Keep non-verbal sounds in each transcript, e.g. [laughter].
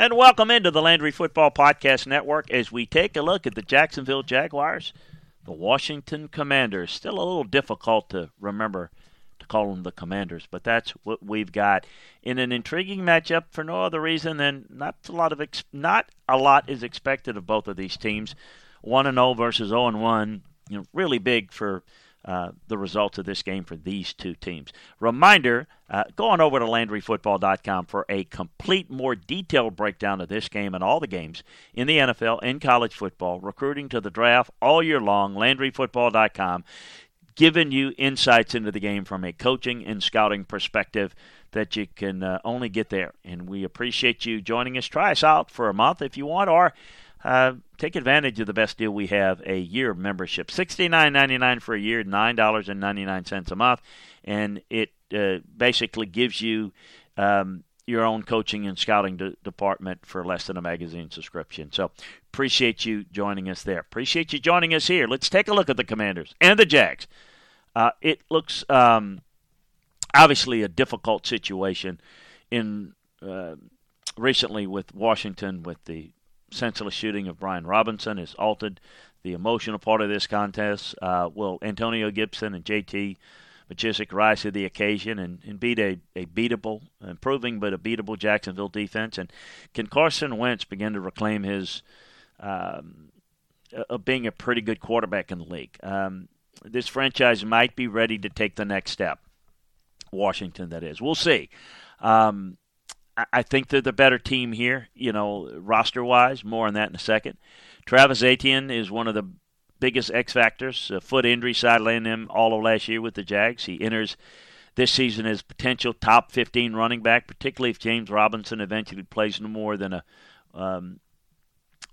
And welcome into the Landry Football Podcast Network as we take a look at the Jacksonville Jaguars, the Washington Commanders. Still a little difficult to remember to call them the Commanders, but that's what we've got in an intriguing matchup for no other reason than not a lot of ex- not a lot is expected of both of these teams. One and zero versus zero and one, you know, really big for uh, the results of this game for these two teams. Reminder uh, go on over to LandryFootball.com for a complete, more detailed breakdown of this game and all the games in the NFL and college football, recruiting to the draft all year long. LandryFootball.com, giving you insights into the game from a coaching and scouting perspective that you can uh, only get there. And we appreciate you joining us. Try us out for a month if you want, or uh, take advantage of the best deal we have a year membership. $69.99 for a year $9.99 a month. And it uh, basically gives you um, your own coaching and scouting de- department for less than a magazine subscription. So appreciate you joining us there. Appreciate you joining us here. Let's take a look at the commanders and the jags. Uh, it looks um, obviously a difficult situation in uh, recently with washington with the senseless shooting of Brian Robinson has altered the emotional part of this contest. Uh, will Antonio Gibson and JT McKissic rise to the occasion and, and beat a, a beatable, improving but a beatable Jacksonville defense? And can Carson Wentz begin to reclaim his um, of being a pretty good quarterback in the league? Um, this franchise might be ready to take the next step. Washington, that is. We'll see. Um, I think they're the better team here, you know, roster wise. More on that in a second. Travis Etienne is one of the biggest X factors. A foot injury sidelined him all of last year with the Jags. He enters this season as potential top 15 running back, particularly if James Robinson eventually plays no more than a, um,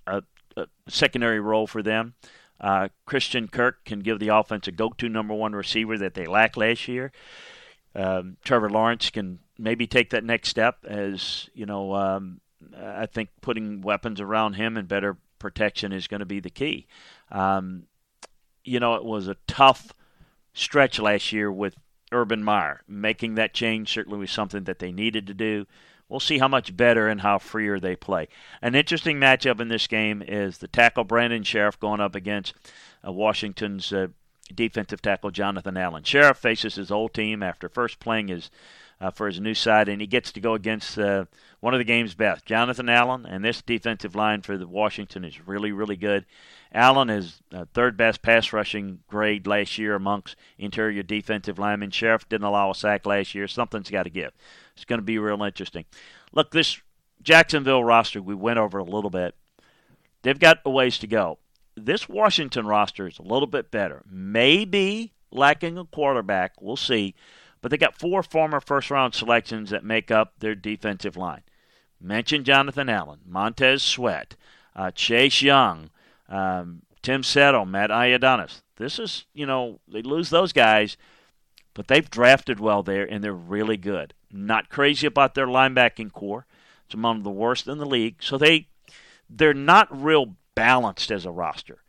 a, a secondary role for them. Uh, Christian Kirk can give the offense a go-to number one receiver that they lacked last year. Um, Trevor Lawrence can maybe take that next step as you know um, i think putting weapons around him and better protection is going to be the key. Um, you know it was a tough stretch last year with urban meyer. Making that change certainly was something that they needed to do. We'll see how much better and how freer they play. An interesting matchup in this game is the tackle brandon Scherff going up against uh, washington's uh, defensive tackle jonathan allen. Scherff faces his old team after first playing his uh, for his new side, and he gets to go against uh, one of the game's best, Jonathan Allen. And this defensive line for the Washington is really, really good. Allen is uh, third best pass rushing grade last year amongst interior defensive linemen. Scherff didn't allow a sack last year. Something's got to give. It's going to be real interesting. Look, this Jacksonville roster we went over a little bit. They've got a ways to go. This Washington roster is a little bit better. Maybe lacking a quarterback. We'll see. But they got four former first round selections that make up their defensive line. Mention Jonathan Allen, Montez Sweat, uh, Chase Young, um, Tim Settle, Matt Ioannidis. This is, you know, they lose those guys, but they've drafted well there and they're really good. Not crazy about their linebacking corps. It's among the worst in the league. So they they're not real balanced as a roster.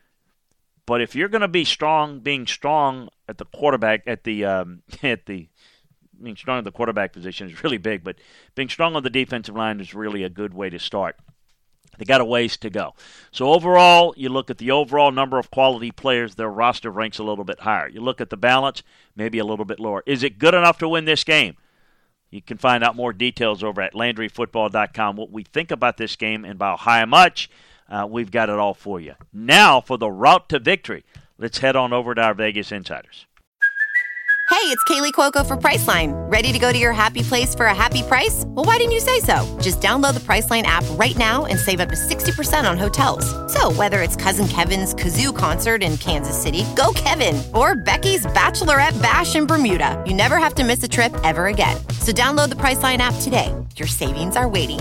But if you're going to be strong, being strong at the quarterback, at the um, [laughs] at the being strong at the quarterback position is really big, but being strong on the defensive line is really a good way to start. They got a ways to go. So overall, you look at the overall number of quality players, their roster ranks a little bit higher. You look at the balance, maybe a little bit lower. Is it good enough to win this game? You can find out more details over at LandryFootball.com. What we think about this game and about how much, uh, we've got it all for you. Now for the route to victory. Let's head on over to our Vegas Insiders. Hey, it's Kaley Cuoco for Priceline. Ready to go to your happy place for a happy price? Well, why didn't you say so? Just download the Priceline app right now and save up to 60% on hotels. So, whether it's Cousin Kevin's Kazoo concert in Kansas City, go Kevin, or Becky's Bachelorette Bash in Bermuda, you never have to miss a trip ever again. So, download the Priceline app today. Your savings are waiting.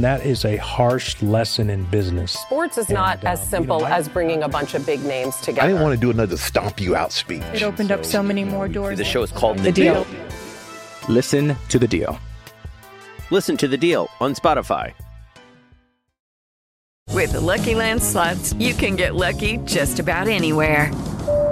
That is a harsh lesson in business. Sports is not And, uh, as simple you know, I- as bringing a bunch of big names together. I didn't want to do another stomp you out speech. It opened up so many more doors. The show is called The, The Deal. Listen to the deal. Listen to The Deal on Spotify. With the Lucky Land slots, you can get lucky just about anywhere.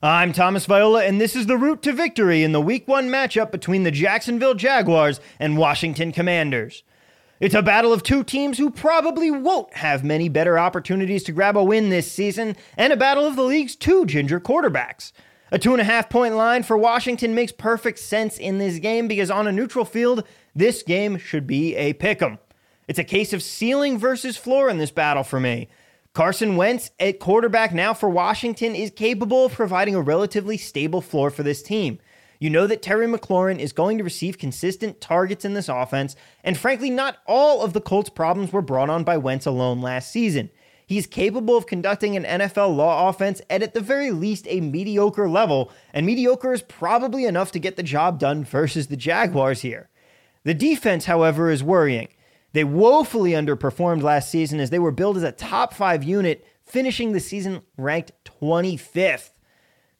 I'm Thomas Viola, and this is the route to victory in the Week 1 matchup between the Jacksonville Jaguars and Washington Commanders. It's a battle of two teams who probably won't have many better opportunities to grab a win this season, and a battle of the league's two ginger quarterbacks. A two and a half point line for Washington makes perfect sense in this game because on a neutral field, this game should be a pick 'em. It's a case of ceiling versus floor in this battle for me. Carson Wentz at quarterback now for Washington is capable of providing a relatively stable floor for this team. You know that Terry McLaurin is going to receive consistent targets in this offense, and frankly, not all of the Colts' problems were brought on by Wentz alone last season. He's capable of conducting an NFL law offense at at the very least a mediocre level, and mediocre is probably enough to get the job done versus the Jaguars here. The defense, however, is worrying. They woefully underperformed last season as they were billed as a top five unit, finishing the season ranked 25th.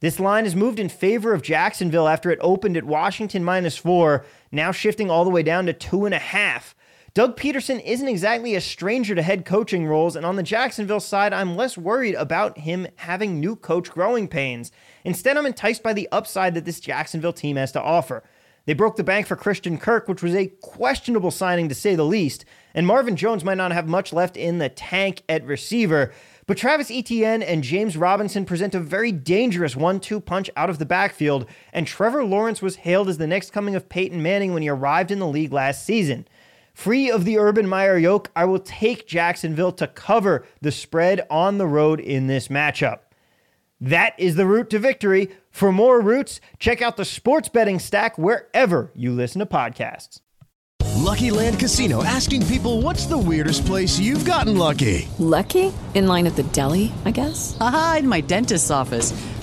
This line has moved in favor of Jacksonville after it opened at Washington minus four, now shifting all the way down to two and a half. Doug Pederson isn't exactly a stranger to head coaching roles, and on the Jacksonville side, I'm less worried about him having new coach growing pains. Instead, I'm enticed by the upside that this Jacksonville team has to offer. They broke the bank for Christian Kirk, which was a questionable signing to say the least, and Marvin Jones might not have much left in the tank at receiver. But Travis Etienne and James Robinson present a very dangerous one two punch out of the backfield, and Trevor Lawrence was hailed as the next coming of Peyton Manning when he arrived in the league last season. Free of the Urban Meyer yoke, I will take Jacksonville to cover the spread on the road in this matchup. That is the route to victory. For more routes, check out the sports betting stack wherever you listen to podcasts. Lucky Land Casino asking people what's the weirdest place you've gotten lucky? Lucky? In line at the deli, I guess? Aha, in my dentist's office.